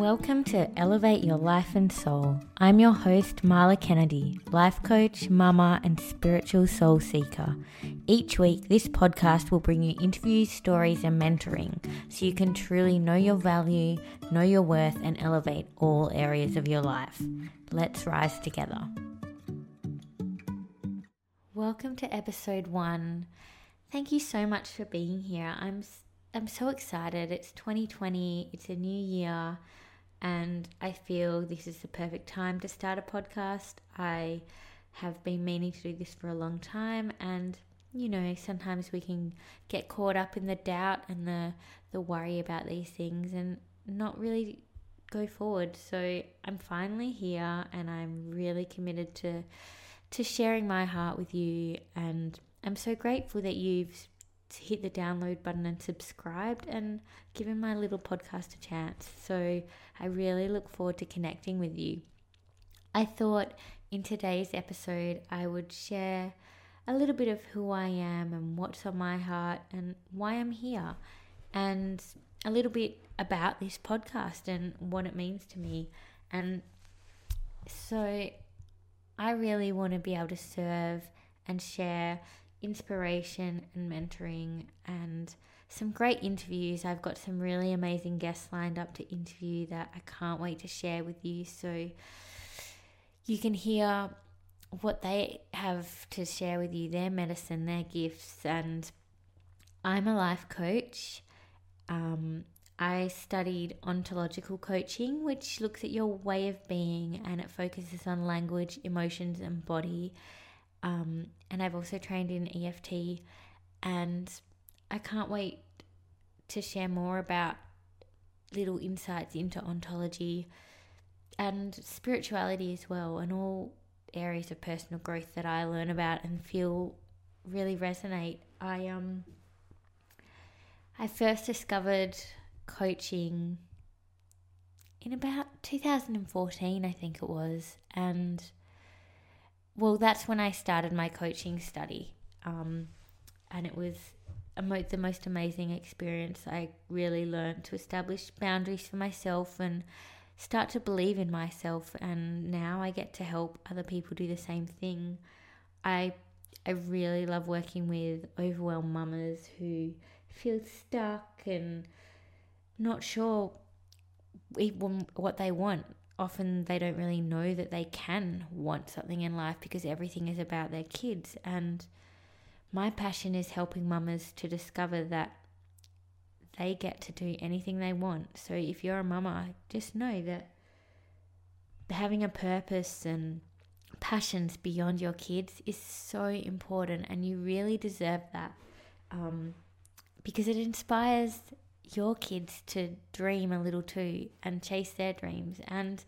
Welcome to Elevate Your Life and Soul. I'm your host, Marla Kennedy, life coach, mama, and spiritual soul seeker. Each week, this podcast will bring you interviews, stories, and mentoring so you can truly know your value, know your worth, and elevate all areas of your life. Let's rise together. Welcome to episode one. Thank you so much for being here. I'm I'm so excited. It's 2020. It's a new year and I feel this is the perfect time to start a podcast. I have been meaning to do this for a long time, and you know, sometimes we can get caught up in the doubt and the the worry about these things and not really go forward. So I'm finally here, and I'm really committed to to sharing my heart with you, and I'm so grateful that you've hit the download button and subscribed and given my little podcast a chance. So I really look forward to connecting with you. I thought in today's episode I would share a little bit of who I am and what's on my heart and why I'm here, and a little bit about this podcast and what it means to me. And so I really want to be able to serve and share inspiration and mentoring and some great interviews. I've got some really amazing guests lined up to interview that I can't wait to share with you so you can hear what they have to share with you, their medicine, their gifts. And I'm a life coach. Um, I studied ontological coaching, which looks at your way of being and it focuses on language, emotions, and body. Um, and I've also trained in EFT, and I can't wait to share more about little insights into ontology and spirituality as well, and all areas of personal growth that I learn about and feel really resonate. I um I first discovered coaching in about 2014, I think it was, and well, that's when I started my coaching study. Um, and it was mo- the most amazing experience. I really learned to establish boundaries for myself and start to believe in myself. And now I get to help other people do the same thing. I I really love working with overwhelmed mamas who feel stuck and not sure what they want often they don't really know that they can want something in life because everything is about their kids. And my passion is helping mamas to discover that they get to do anything they want. So if you're a mama, just know that having a purpose and passions beyond your kids is so important and you really deserve that um, because it inspires your kids to dream a little too and chase their dreams. And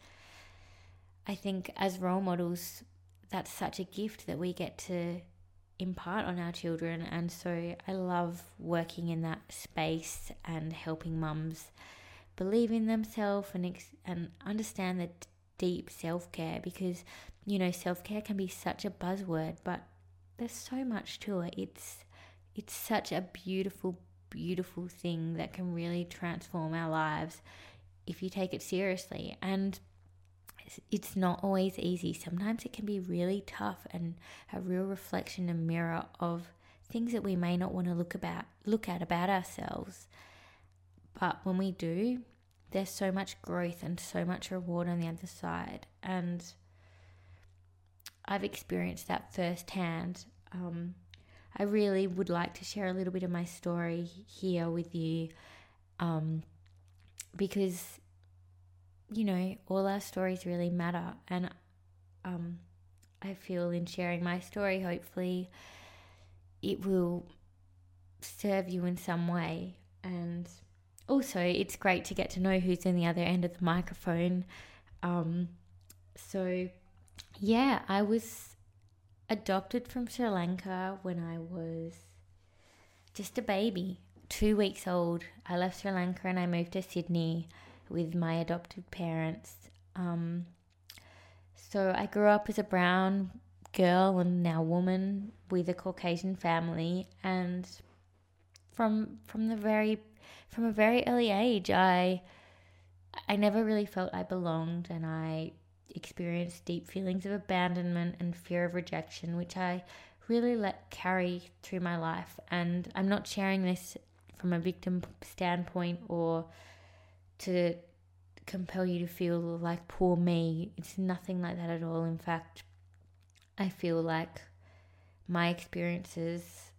I think as role models, that's such a gift that we get to impart on our children. And so I love working in that space and helping mums believe in themselves and, ex- and understand the deep self care because, you know, self care can be such a buzzword, but there's so much to it. It's it's such a beautiful beautiful thing that can really transform our lives if you take it seriously. And it's not always easy. Sometimes it can be really tough and a real reflection and mirror of things that we may not want to look about look at about ourselves. But when we do, there's so much growth and so much reward on the other side. And I've experienced that firsthand. Um, I really would like to share a little bit of my story here with you um, because, you know, all our stories really matter. And um, I feel in sharing my story, hopefully, it will serve you in some way. And also, it's great to get to know who's in the other end of the microphone. Um, so, yeah, I was adopted from Sri Lanka when I was just a baby, two weeks old. I left Sri Lanka and I moved to Sydney with my adopted parents. Um, so I grew up as a brown girl and now woman with a Caucasian family, and from from the very from a very early age, I I never really felt I belonged, and I experienced deep feelings of abandonment and fear of rejection, which I really let carry through my life. And I'm not sharing this from a victim standpoint or to compel you to feel like poor me. It's nothing like that at all. In fact, I feel like my experiences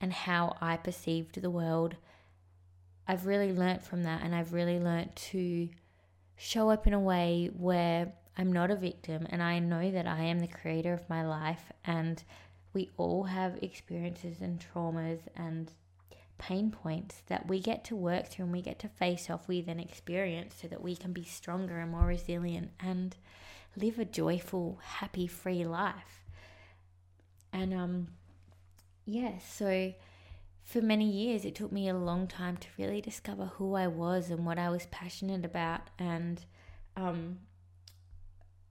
and how I perceived the world, I've really learnt from that and I've really learnt to show up in a way where I'm not a victim and I know that I am the creator of my life and we all have experiences and traumas and pain points that we get to work through and we get to face off with and experience so that we can be stronger and more resilient and live a joyful, happy, free life. And um yeah, so for many years it took me a long time to really discover who I was and what I was passionate about and um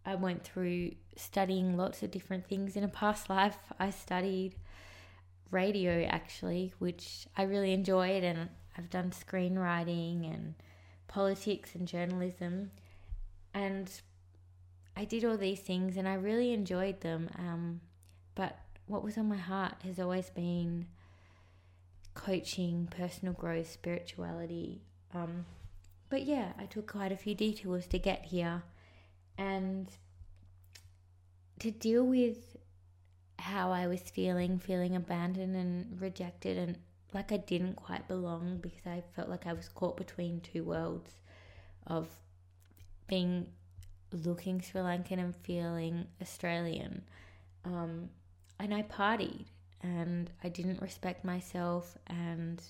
I went through studying lots of different things in a past life. I studied radio actually, which I really enjoyed, and I've done screenwriting and politics and journalism, and I did all these things and I really enjoyed them. Um, but what was on my heart has always been coaching, personal growth, spirituality. Um, but yeah, I took quite a few detours to get here, and to deal with how I was feeling, feeling abandoned and rejected, and like I didn't quite belong because I felt like I was caught between two worlds of being looking Sri Lankan and feeling Australian. Um, and I partied and I didn't respect myself, and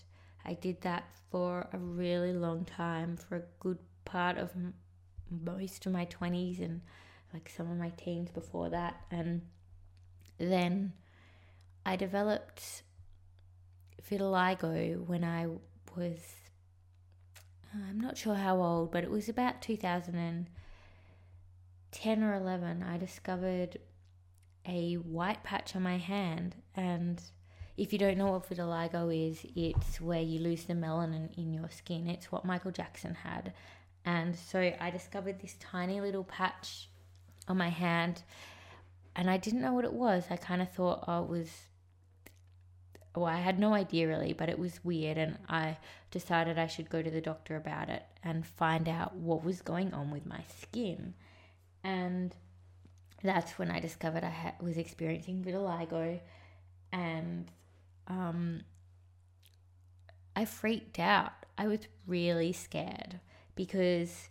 I did that for a really long time, for a good part of most of my 20s and like some of my teens before that. And then I developed vitiligo when I was, uh, I'm not sure how old, but it was about 2010 or 11. I discovered a white patch on my hand. And if you don't know what vitiligo is, it's where you lose the melanin in your skin. It's what Michael Jackson had. And so I discovered this tiny little patch on my hand and I didn't know what it was. I kind of thought, oh, it was. Well, I had no idea really, but it was weird, and I decided I should go to the doctor about it and find out what was going on with my skin. And that's when I discovered I ha- was experiencing vitiligo, and um, I freaked out. I was really scared because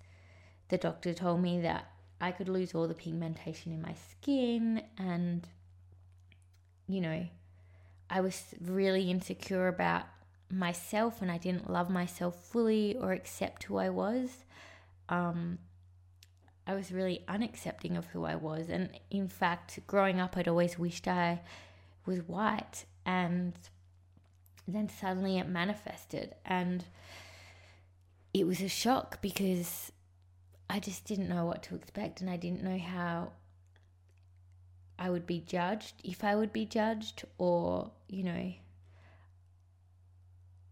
the doctor told me that I could lose all the pigmentation in my skin and you know, I was really insecure about myself and I didn't love myself fully or accept who I was. Um, I was really unaccepting of who I was. And in fact, growing up, I'd always wished I was white. And then suddenly it manifested. And it was a shock because I just didn't know what to expect and I didn't know how I would be judged, if I would be judged, or, you know,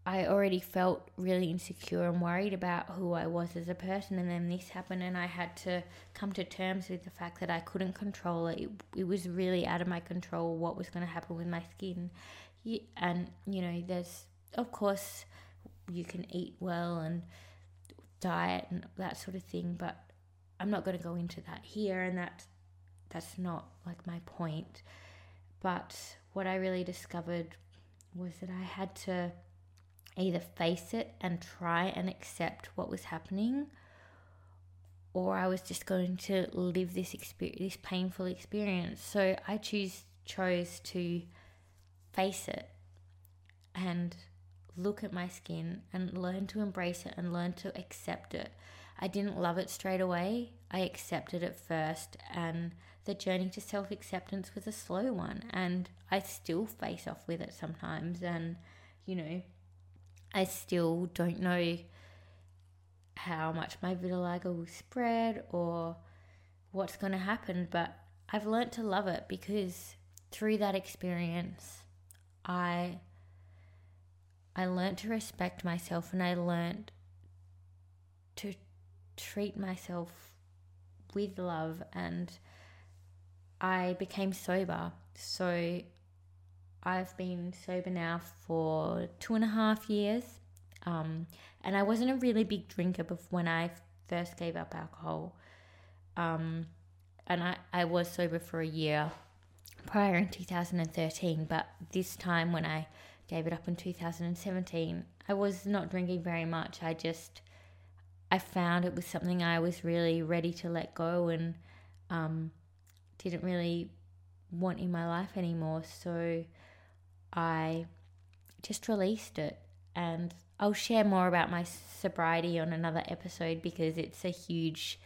I already felt really insecure and worried about who I was as a person. And then this happened, and I had to come to terms with the fact that I couldn't control it. It, it was really out of my control what was going to happen with my skin. And, you know, there's, of course, you can eat well and diet and that sort of thing, but I'm not going to go into that here, and that that's not like my point. But what I really discovered was that I had to either face it and try and accept what was happening, or I was just going to live this experience, this painful experience. So I choose chose to face it and look at my skin and learn to embrace it and learn to accept it. I didn't love it straight away. I accepted it first, and the journey to self acceptance was a slow one. And I still face off with it sometimes. And, you know, I still don't know how much my vitiligo will spread or what's going to happen, but I've learned to love it because through that experience, I I learned to respect myself and I learned to treat myself with love and I became sober. So I've been sober now for two and a half years. Um, and I wasn't a really big drinker before when I first gave up alcohol. Um, and I, I was sober for a year prior in 2013, but this time when I gave it up in 2017, I was not drinking very much. I just, I found it was something I was really ready to let go and um, didn't really want in my life anymore. So I just released it. And I'll share more about my sobriety on another episode because it's a huge,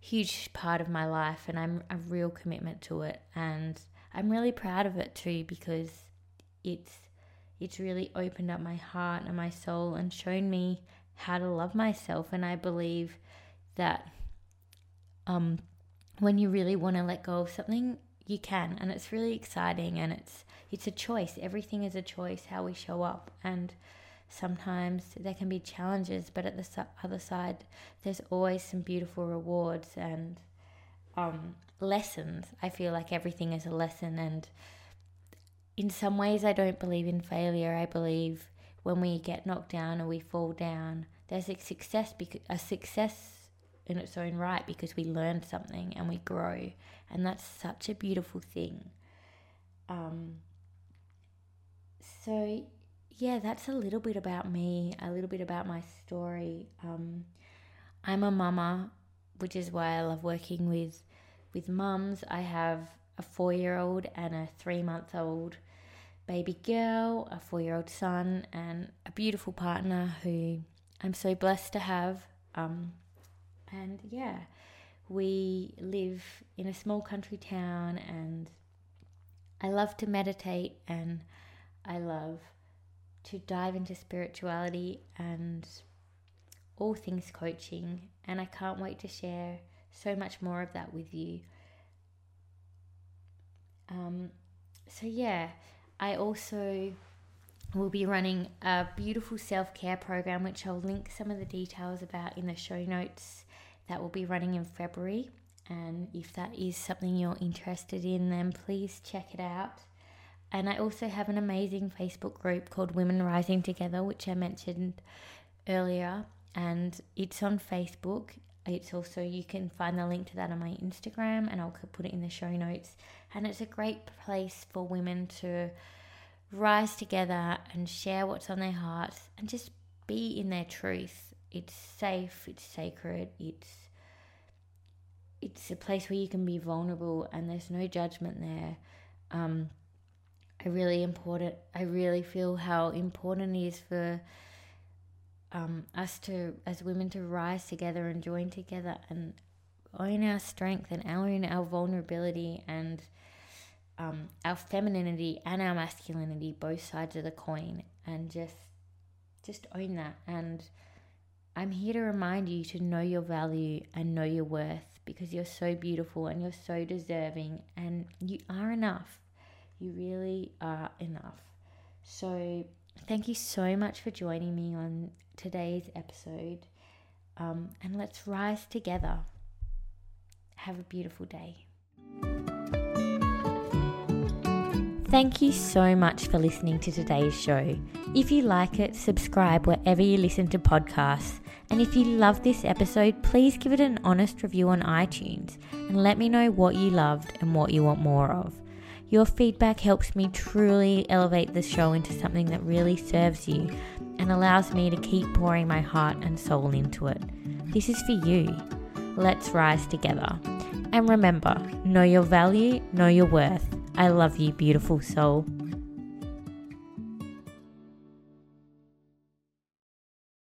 huge part of my life and I'm a real commitment to it. And I'm really proud of it too because it's it's really opened up my heart and my soul and shown me how to love myself. And I believe that um when you really want to let go of something you can. And it's really exciting and it's it's a choice. Everything is a choice how we show up. And sometimes there can be challenges but at the other side there's always some beautiful rewards and um, lessons. I feel like everything is a lesson and in some ways i don't believe in failure. I believe when we get knocked down or we fall down there's a success because a success in its own right because we learn something and we grow. And that's such a beautiful thing. Um, so yeah that's a little bit about me a little bit about my story. Um, i'm a mama which is why i love working with with mums. I have a four year old and a three month old baby girl a four year old son and a beautiful partner who i'm so blessed to have um, and yeah, we live in a small country town, and I love to meditate and I love to dive into spirituality and all things coaching. And I can't wait to share so much more of that with you. Um, so, yeah, I also will be running a beautiful self care program, which I'll link some of the details about in the show notes that will be running in February. And if that is something you're interested in, then please check it out. And I also have an amazing Facebook group called Women Rising Together, which I mentioned earlier. And it's on Facebook. It's also, you can find the link to that on my Instagram, and I'll put it in the show notes. And it's a great place for women to rise together and share what's on their hearts and just be in their truth. It's safe, it's sacred, it's it's a place where you can be vulnerable and there's no judgment there. Um, I really important. I really feel how important it is for um, us to, as women, to rise together and join together and own our strength and own our vulnerability and um, our femininity and our masculinity, both sides of the coin, and just just own that. And I'm here to remind you to know your value and know your worth because you're so beautiful and you're so deserving and you are enough. You really are enough. So, thank you so much for joining me on today's episode. Um, and let's rise together. Have a beautiful day. Thank you so much for listening to today's show. If you like it, subscribe wherever you listen to podcasts. And if you love this episode, please give it an honest review on iTunes and let me know what you loved and what you want more of. Your feedback helps me truly elevate the show into something that really serves you and allows me to keep pouring my heart and soul into it. This is for you. Let's rise together. And remember, know your value, know your worth I love you, beautiful soul.